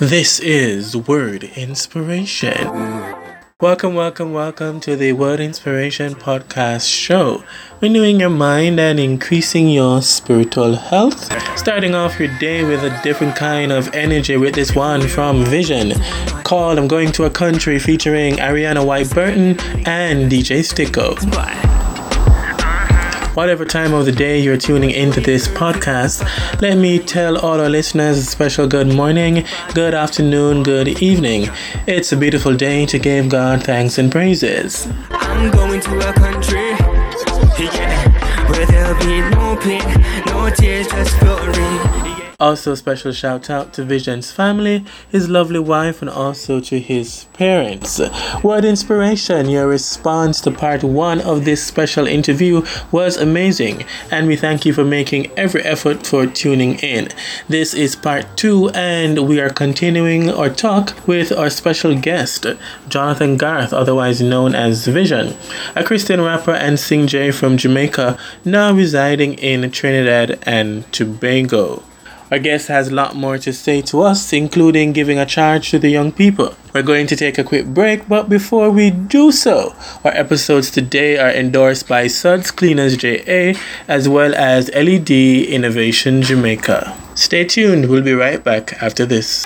This is Word Inspiration. Welcome, welcome, welcome to the Word Inspiration Podcast Show. Renewing your mind and increasing your spiritual health. Starting off your day with a different kind of energy with this one from Vijon called I'm Going to a Country featuring Ariana White Burton and DJ Sticko whatever time of the day you're tuning into this podcast, let me tell all our listeners a special good morning, good afternoon, good evening. It's a beautiful day to give God thanks and praises. I'm going to a country, yeah, where there'll be no pain, no tears, just glory. Also, a special shout out to Vijon's family, his lovely wife, and also to his parents. Word inspiration, your response to part one of this special interview was amazing, and we thank you for making every effort for tuning in. This is part two, and we are continuing our talk with our special guest, Jonathan Garth, otherwise known as Vijon, a Christian rapper and singjay from Jamaica, now residing in Trinidad and Tobago. Our guest has a lot more to say to us, including giving a charge to the young people. We're going to take a quick break, but before we do so, our episodes today are endorsed by Suds Cleaners JA as well as LED Innovation Jamaica. Stay tuned, we'll be right back after this.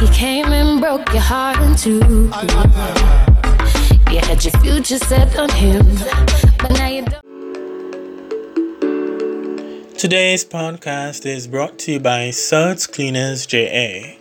He came and broke your heart in two. You had your future set on him, but now you don't. Today's podcast is brought to you by Suds Cleaners JA.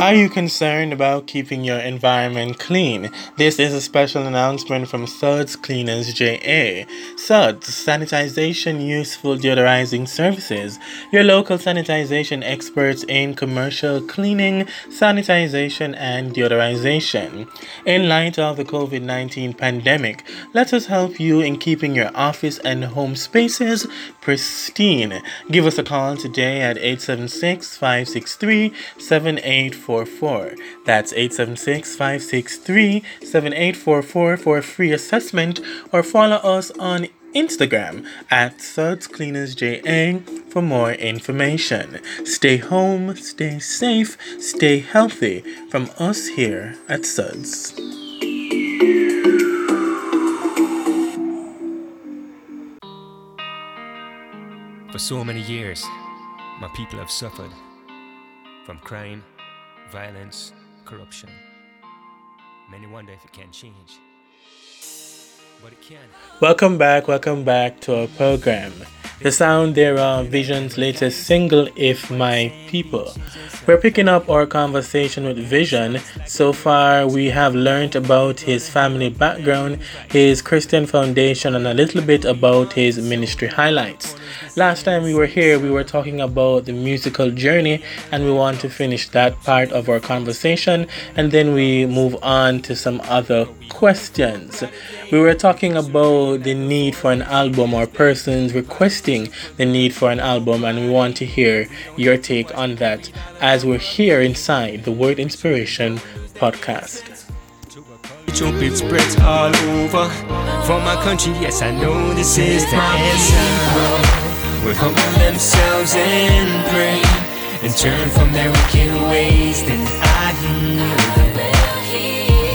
Are you concerned about keeping your environment clean? This is a special announcement from Suds Cleaners JA. Suds, sanitization useful deodorizing services. Your local sanitization experts in commercial cleaning, sanitization, and deodorization. In light of the COVID 19 pandemic, let us help you in keeping your office and home spaces pristine. Give us a call today at 876 563 7844. 7844. That's 876 563 7844 for a free assessment or follow us on Instagram at Suds Cleaners JA for more information. Stay home, stay safe, stay healthy from us here at Suds. For so many years, my people have suffered from crime violence, corruption. Many wonder if it can change. But it can. Welcome back, welcome back to our program. The sound thereof Vijon's latest single, If My People. We're picking up our conversation with Vijon. So far, we have learned about his family background, his Christian foundation, and a little bit about his ministry highlights. Last time we were here, we were talking about the musical journey, and we want to finish that part of our conversation, and then we move on to some other questions. We were talking about the need for an album or persons requesting the need for an album, and we want to hear your take on that as we're here inside the Word Inspiration podcast. It spreads all over. For my country, yes, I know this is the answer. Will humble themselves and pray and turn from their wicked ways, then I them.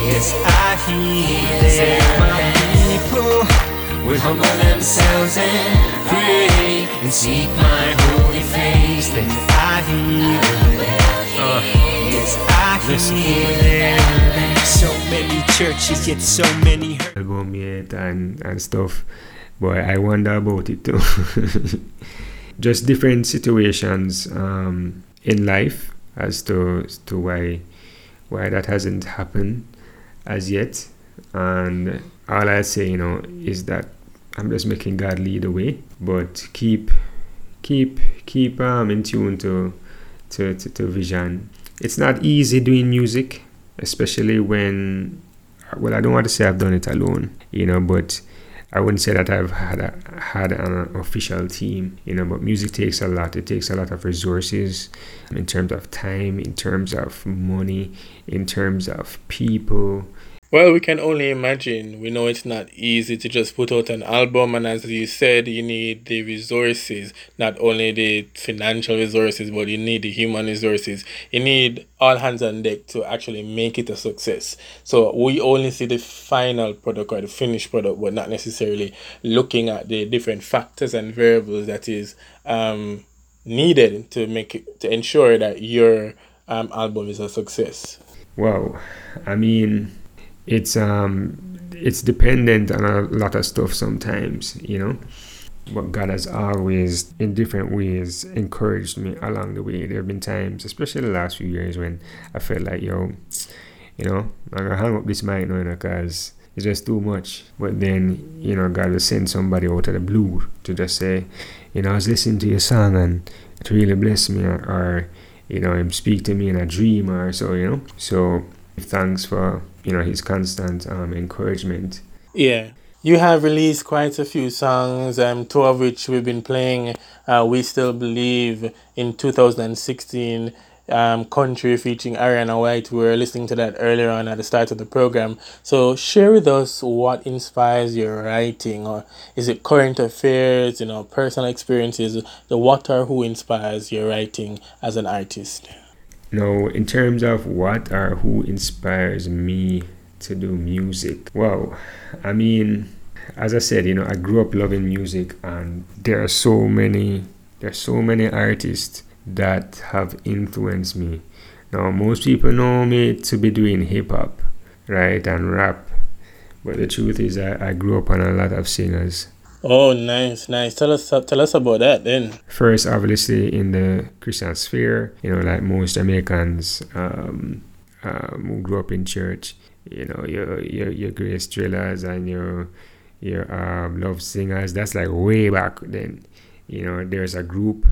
Yes, I hear. them. My people will humble themselves and pray and seek my holy face, then I heal them. Uh, yes, I them. So many churches, yet so many hurt. Album yet and, and stuff, but I wonder about it too. Just different situations um, in life as to as to why why that hasn't happened as yet. And all I say, you know, is that I'm just making God lead the way, but keep keep keep um in tune to to, to, to Vijon. It's not easy doing music especially when well i don't want to say i've done it alone you know but I wouldn't say that I've had a, had an official team, you know, but music takes a lot. It takes a lot of resources in terms of time, in terms of money, in terms of people, well, we can only imagine. We know it's not easy to just put out an album, and as you said, you need the resources, not only the financial resources, but you need the human resources. You need all hands on deck to actually make it a success. So we only see the final product or the finished product, but not necessarily looking at the different factors and variables that is um, needed to make it, to ensure that your um, album is a success. Wow, I mean it's um it's dependent on a lot of stuff sometimes, you know. But God has always, in different ways, encouraged me along the way. There have been times, especially the last few years, when I felt like, yo, you know, I'm gonna hang up this mic now, because it's just too much. But then, you know, God will send somebody out of the blue to just say, you know, I was listening to your song and it really blessed me, or, or you know, him speak to me in a dream, or so, you know. So thanks for you know his constant um, encouragement. Yeah. You have released quite a few songs, um, two of which we've been playing. Uh, we still believe in 2016, um, country featuring Ariana White. We were listening to that earlier on at the start of the program. So share with us what inspires your writing, or is it current affairs, you know, personal experiences? The what or who inspires your writing as an artist? Now, in terms of what or who inspires me to do music, well, I mean, as I said, you know, I grew up loving music, and there are so many, there are so many artists that have influenced me. Now, most people know me to be doing hip hop, right, and rap, but the truth is, I, I grew up on a lot of singers. Oh, nice, nice. Tell us, tell us about that then. First, obviously, in the Christian sphere, you know, like most Americans um, um, who grew up in church, you know, your your your Grace Thrillers and your your um, love singers. That's like way back then. You know, there's a group.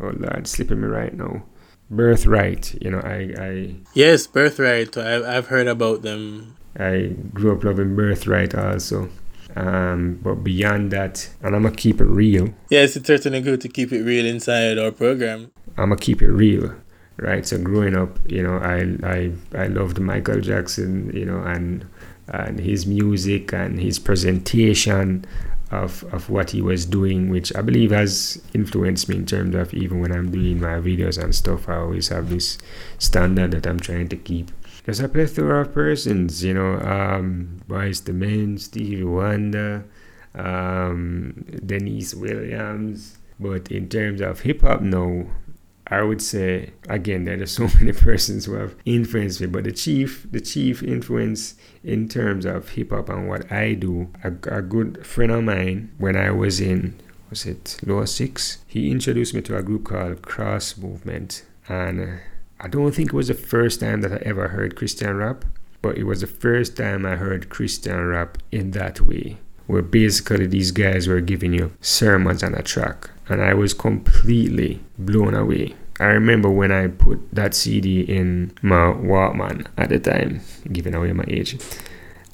Oh Lord, slipping me right now. Birthright. You know, I I. Yes, Birthright. I've I've heard about them. I grew up loving Birthright also. Um, but beyond that, and I'm gonna keep it real. Yes, it's certainly good to keep it real inside our program. I'm gonna keep it real, right? So growing up, you know, I I I loved Michael Jackson, you know, and and his music and his presentation of of what he was doing, which I believe has influenced me in terms of even when I'm doing my videos and stuff. I always have this standard that I'm trying to keep there's a plethora of persons, you know, um, II Men, Stevie Wonder, um, Deniece Williams. But in terms of hip hop, no. I would say again there are so many persons who have influenced me, but the chief, the chief influence in terms of hip hop and what I do, a, a good friend of mine when I was in was it lower six, he introduced me to a group called Cross Movement, and I don't think it was the first time that I ever heard Christian rap, but it was the first time I heard Christian rap in that way, where basically these guys were giving you sermons on a track, and I was completely blown away. I remember when I put that CD in my Walkman at the time, giving away my age,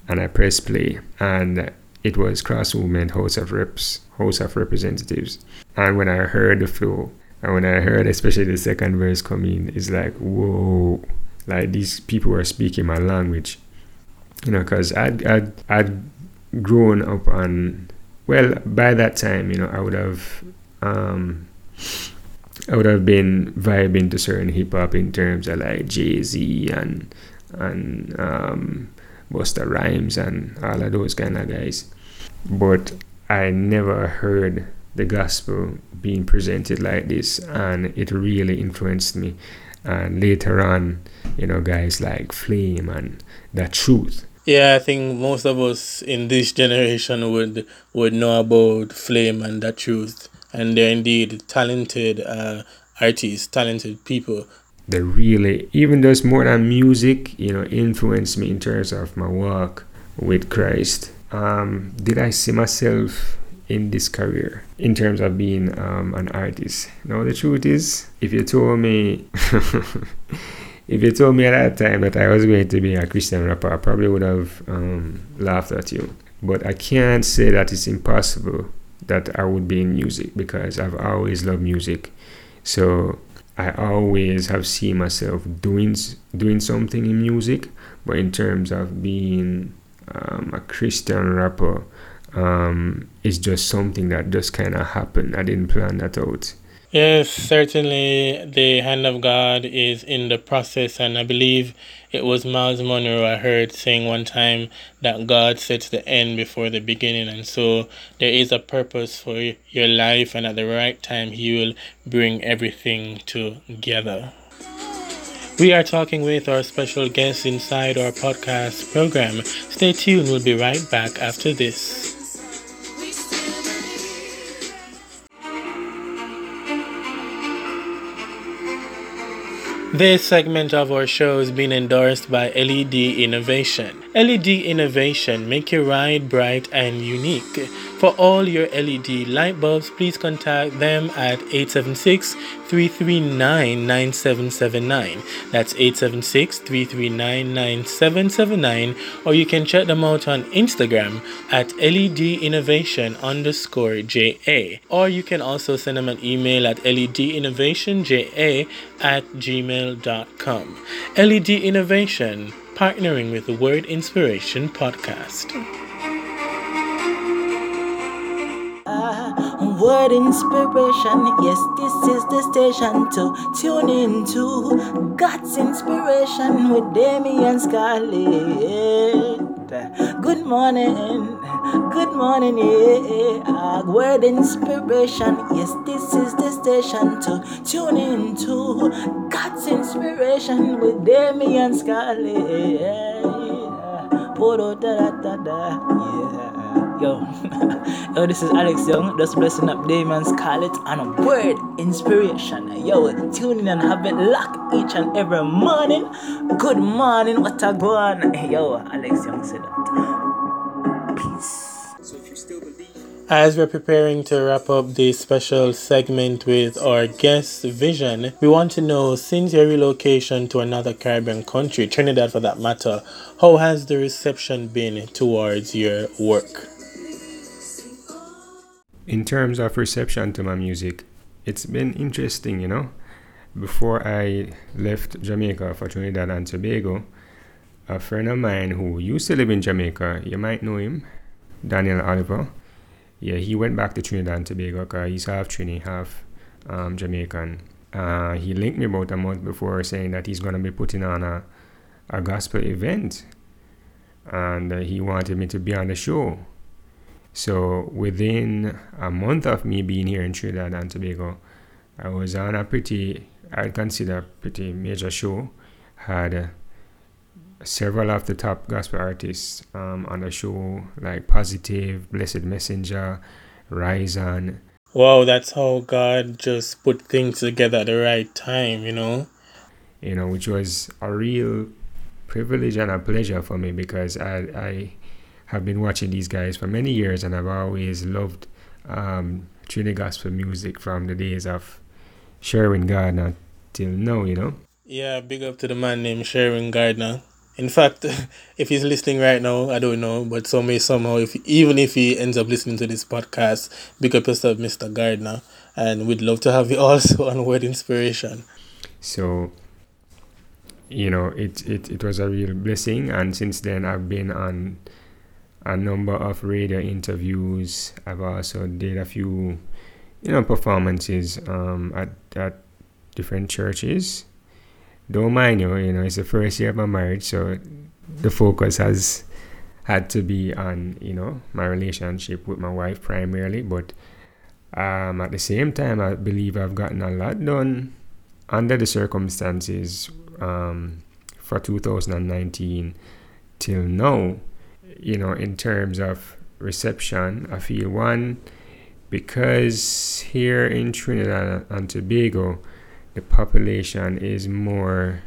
and I pressed play, and it was Cross Movement House of Reps, House of Representatives. And when I heard the flow, and when I heard, especially the second verse coming, it's like, whoa, like these people are speaking my language, you know, because I'd, I'd, I'd grown up on, well, by that time, you know, I would have, um, I would have been vibing to certain hip hop in terms of like Jay Z and and um, Busta Rhymes and all of those kind of guys, but I never heard the gospel being presented like this, and it really influenced me. And later on, you know, guys like Flame and The Truth. Yeah, I think most of us in this generation would would know about Flame and The Truth, and they're indeed talented uh, artists, talented people. They really, even though it's more than music, you know, influenced me in terms of my work with Christ. Um, did I see myself in this career in terms of being um, an artist. Now, the truth is, if you told me, if you told me at that time that I was going to be a Christian rapper, I probably would have um, laughed at you. but I can't say that it's impossible that I would be in music because I've always loved music. So I always have seen myself doing doing something in music, but in terms of being um, a Christian rapper, um, it's just something that just kind of happened. I didn't plan that out. Yes, certainly the hand of God is in the process, and I believe it was Myles Munroe I heard saying one time that God sets the end before the beginning, and so there is a purpose for your life, and at the right time, He will bring everything together. We are talking with our special guest inside our podcast program. Stay tuned, we'll be right back after this. This segment of our show is being endorsed by LED Innovation. LED Innovation make your ride bright and unique. For all your LED light bulbs, please contact them at 876 339 9779. That's 876 339 9779. Or you can check them out on Instagram at LED Innovation underscore JA. Or you can also send them an email at ledinnovationja at gmail.com. LED Innovation, partnering with the Word Inspiration Podcast. Word inspiration. Yes, this is the station to tune into God's inspiration with Damian Scarlett. Good morning, good morning, yeah. Uh, word inspiration. Yes, this is the station to tune into God's inspiration with Damian Scarlett. Uh, yeah. Yo, yo, oh, this is Alex Young, just blessing up Damian Scarlett and a word inspiration. Yo, tune in and have it locked each and every morning. Good morning, what a go on. Yo, Alex Young said that. Peace. So if you still believe. As we're preparing to wrap up this special segment with our guest Vijon, we want to know since your relocation to another Caribbean country, Trinidad for that matter, how has the reception been towards your work? In terms of reception to my music, it's been interesting, you know. Before I left Jamaica for Trinidad and Tobago, a friend of mine who used to live in Jamaica, you might know him, Daniel Oliver. Yeah, he went back to Trinidad and Tobago because he's half Trini, half um, Jamaican. Uh, he linked me about a month before saying that he's going to be putting on a, a gospel event. And uh, he wanted me to be on the show. So within a month of me being here in Trinidad and Tobago, I was on a pretty, I'd consider a pretty major show. Had uh, several of the top gospel artists um, on the show, like Positive, Blessed Messenger, Rise On. Wow, that's how God just put things together at the right time, you know? You know, which was a real privilege and a pleasure for me because I, I have been watching these guys for many years, and I've always loved um, Trinity gospel music from the days of Sherwin Gardner till now. You know. Yeah, big up to the man named Sherwin Gardner. In fact, if he's listening right now, I don't know, but some may somehow, if even if he ends up listening to this podcast, big up yourself, Mr. Gardner, and we'd love to have you also on Word Inspiration. So, you know, it, it, it was a real blessing, and since then I've been on a number of radio interviews. I've also did a few, you know, performances um, at at different churches. Don't mind you, you know, it's the first year of my marriage, so the focus has had to be on, you know, my relationship with my wife primarily. But um, at the same time, I believe I've gotten a lot done under the circumstances um, for 2019 till now you know, in terms of reception, I feel one, because here in Trinidad and Tobago, the population is more,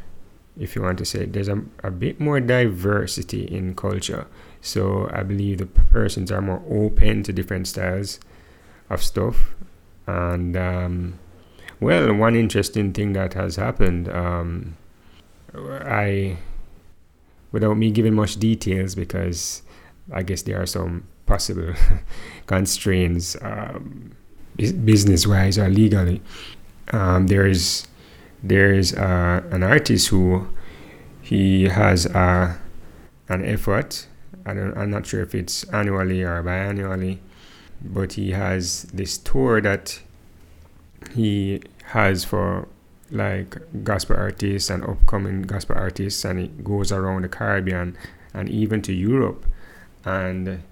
if you want to say, there's a, a bit more diversity in culture. So I believe the persons are more open to different styles of stuff. And, um, well, one interesting thing that has happened, um, I without me giving much details because I guess there are some possible constraints, um, business wise or legally. Um, there's there's uh, an artist who he has uh, an effort. I don't, I'm not sure if it's annually or biannually, but he has this tour that he has for like gospel artists and upcoming gospel artists, and it goes around the Caribbean and even to Europe. And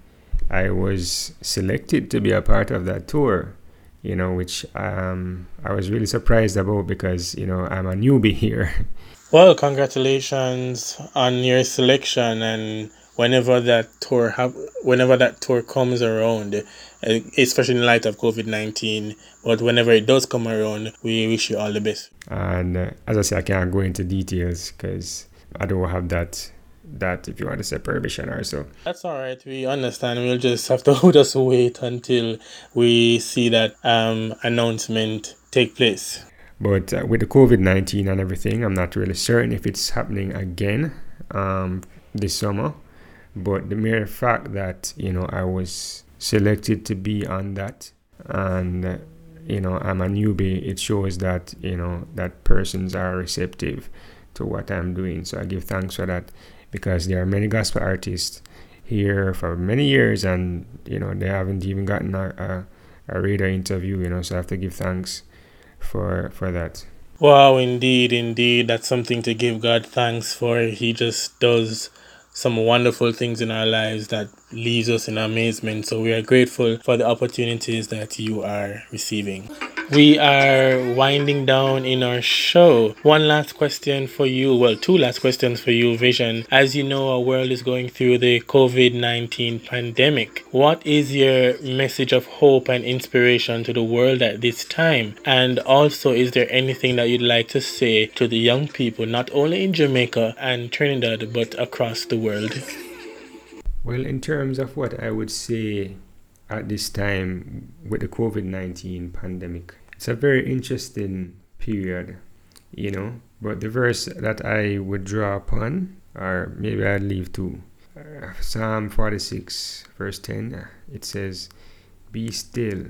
I was selected to be a part of that tour, you know, which um, I was really surprised about because, you know, I'm a newbie here. Well, congratulations on your selection and whenever that tour have whenever that tour comes around, uh, especially in light of COVID nineteen. But whenever it does come around, we wish you all the best. And uh, as I say, I can't go into details because I don't have that that if you want to say permission or so. That's all right. We understand. We'll just have to just wait until we see that um, announcement take place. But uh, with the COVID 19 and everything, I'm not really certain if it's happening again um, this summer. But the mere fact that, you know, I was selected to be on that and, you know, I'm a newbie, it shows that, you know, that persons are receptive to what I'm doing. So I give thanks for that because there are many gospel artists here for many years and, you know, they haven't even gotten a, a, a interview, you know, so I have to give thanks for for that. Wow, indeed, indeed, that's something to give God thanks for. He just does some wonderful things in our lives that leaves us in amazement. So we are grateful for the opportunities that you are receiving. We are winding down in our show. One last question for you. Well, two last questions for you, Vijon. As you know, our world is going through the COVID 19 pandemic. What is your message of hope and inspiration to the world at this time? And also, is there anything that you'd like to say to the young people, not only in Jamaica and Trinidad, but across the world? Well, in terms of what I would say at this time with the COVID 19 pandemic. It's a very interesting period, you know. But the verse that I would draw upon, or maybe I'd leave to uh, Psalm 46, verse 10, it says, Be still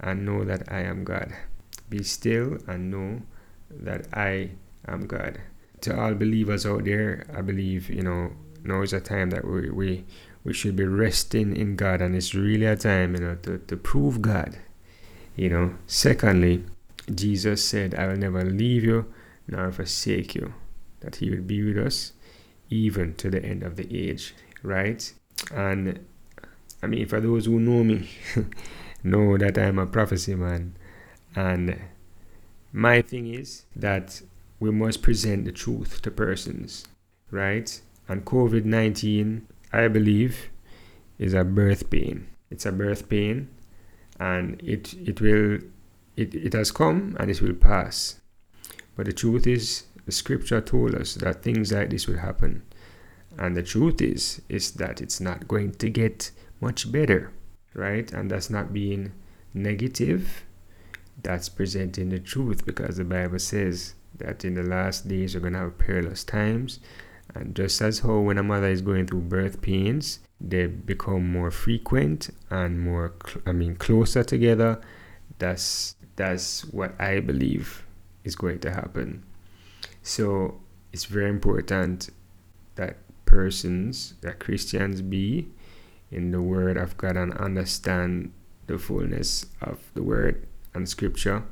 and know that I am God. Be still and know that I am God. To all believers out there, I believe, you know, now is a time that we, we we should be resting in God, and it's really a time, you know, to, to prove God. You know, secondly, Jesus said, I will never leave you nor forsake you, that He will be with us even to the end of the age, right? And I mean, for those who know me, know that I'm a prophecy man, and my thing is that we must present the truth to persons, right? And COVID 19 I believe, is a birth pain. It's a birth pain, and it it will it, it has come and it will pass. But the truth is, the scripture told us that things like this will happen. And the truth is, is that it's not going to get much better, right? And that's not being negative. That's presenting the truth because the Bible says that in the last days we're going to have perilous times and just as how when a mother is going through birth pains, they become more frequent and more, cl- I mean, closer together. That's that's what I believe is going to happen. So it's very important that persons, that Christians be in the Word of God and understand the fullness of the Word and Scripture.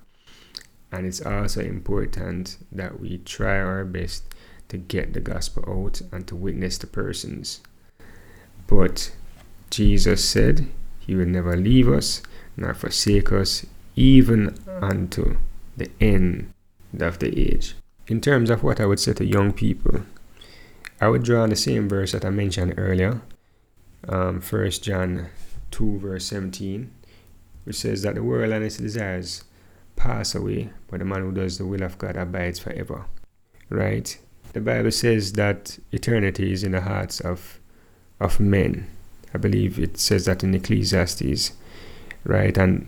And it's also important that we try our best to get the gospel out and to witness to persons. But Jesus said he will never leave us nor forsake us even unto the end of the age. In terms of what I would say to young people, I would draw on the same verse that I mentioned earlier, um, 1 John 2, verse 17, which says that the world and its desires pass away, but the man who does the will of God abides forever. Right? The Bible says that eternity is in the hearts of of men. I believe it says that in Ecclesiastes, right? And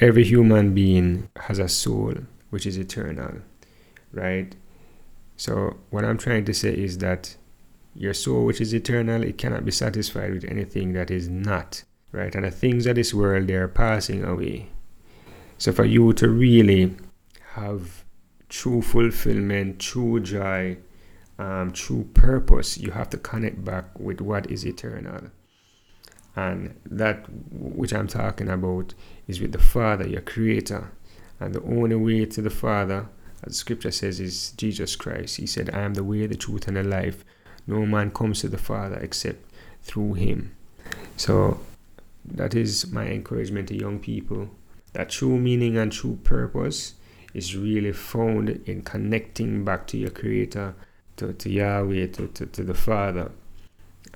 every human being has a soul which is eternal, right? So what I'm trying to say is that your soul, which is eternal, it cannot be satisfied with anything that is not, right? And the things of this world, they are passing away. So for you to really have true fulfillment, true joy, um, true purpose, you have to connect back with what is eternal. And that which I'm talking about is with the Father, your Creator. And the only way to the Father, as Scripture says, is Jesus Christ. He said, I am the way, the truth, and the life. No man comes to the Father except through Him. So that is my encouragement to young people. That true meaning and true purpose is really found in connecting back to your Creator, to, to Yahweh, to, to, to the Father,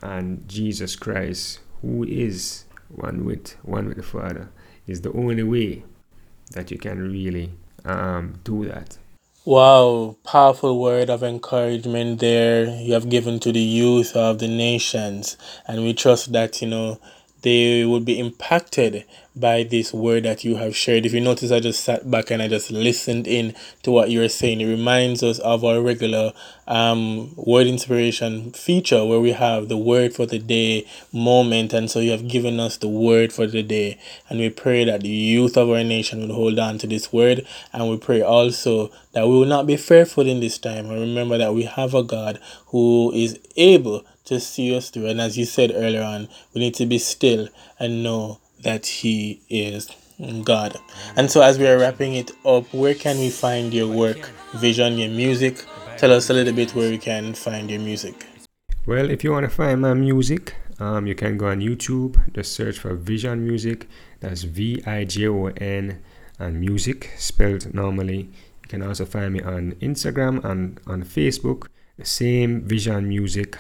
and Jesus Christ, who is one with one with the Father, is the only way that you can really um, do that. Wow, powerful word of encouragement there you have given to the youth of the nations. And we trust that, you know, they will be impacted by this word that you have shared. If you notice, I just sat back and I just listened in to what you were saying. It reminds us of our regular um, word inspiration feature where we have the word for the day moment. And so you have given us the word for the day. And we pray that the youth of our nation will hold on to this word. And we pray also that we will not be fearful in this time. And remember that we have a God who is able to see us through. And as you said earlier on, we need to be still and know that He is God. And so, as we are wrapping it up, where can we find your work, Vijon, your music? Tell us a little bit where we can find your music. Well, if you want to find my music, um, you can go on YouTube, just search for Vijon Music. That's V I J O N and music spelled normally. You can also find me on Instagram and on Facebook, same Vijon Music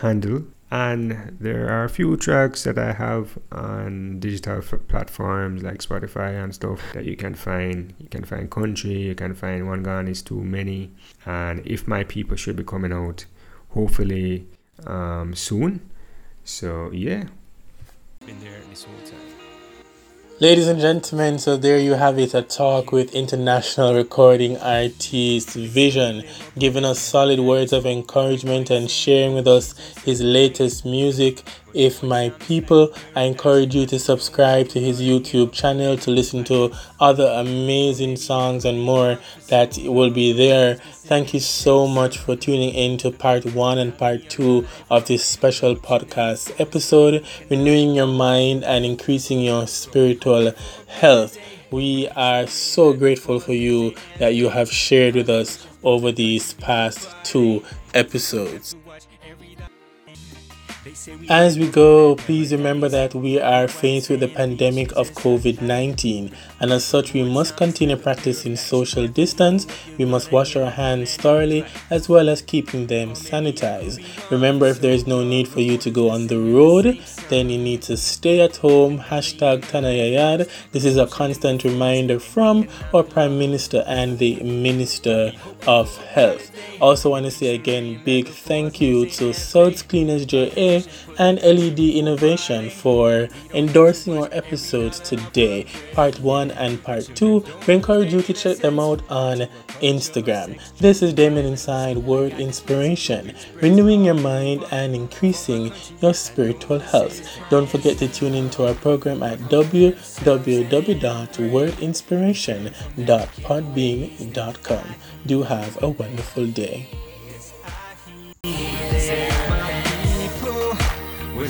handle. And there are a few tracks that I have on digital f- platforms like Spotify and stuff that you can find. You can find country, you can find One gun is Too Many, and If My People should be coming out hopefully um, soon. So, yeah. Been there this whole time. Ladies and gentlemen, so there you have it a talk with international recording artist Vijon, giving us solid words of encouragement and sharing with us his latest music. If my people, I encourage you to subscribe to his YouTube channel to listen to other amazing songs and more that will be there. Thank you so much for tuning in to part one and part two of this special podcast episode, renewing your mind and increasing your spiritual health. We are so grateful for you that you have shared with us over these past two episodes. As we go, please remember that we are faced with the pandemic of COVID 19, and as such, we must continue practicing social distance. We must wash our hands thoroughly as well as keeping them sanitized. Remember, if there is no need for you to go on the road, then you need to stay at home. Hashtag Tanayayad. This is a constant reminder from our Prime Minister and the Minister of Health. Also, want to say again, big thank you to Suds Cleaners JA and LED Innovation for endorsing our episodes today, part one and part two. We encourage you to check them out on Instagram. This is Damon Inside Word Inspiration, renewing your mind and increasing your spiritual health. Don't forget to tune into our program at www.wordinspiration.podbean.com. Do have a wonderful day.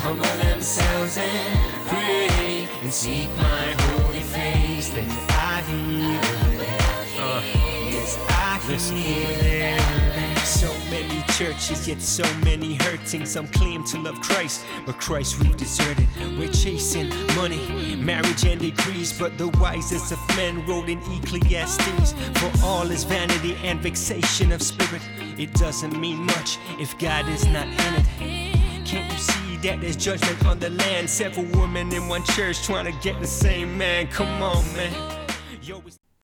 Humble themselves and pray and seek my holy face. Then I hear uh, yes, I can hear So many churches, yet so many hurting. Some claim to love Christ, but Christ we've deserted. We're chasing money, marriage, and degrees. But the wisest of men wrote in Ecclesiastes For all is vanity and vexation of spirit. It doesn't mean much if God is not in it. Can't you see that there's judgment on the land? Several women in one church trying to get the same man. Come on, man. Yo,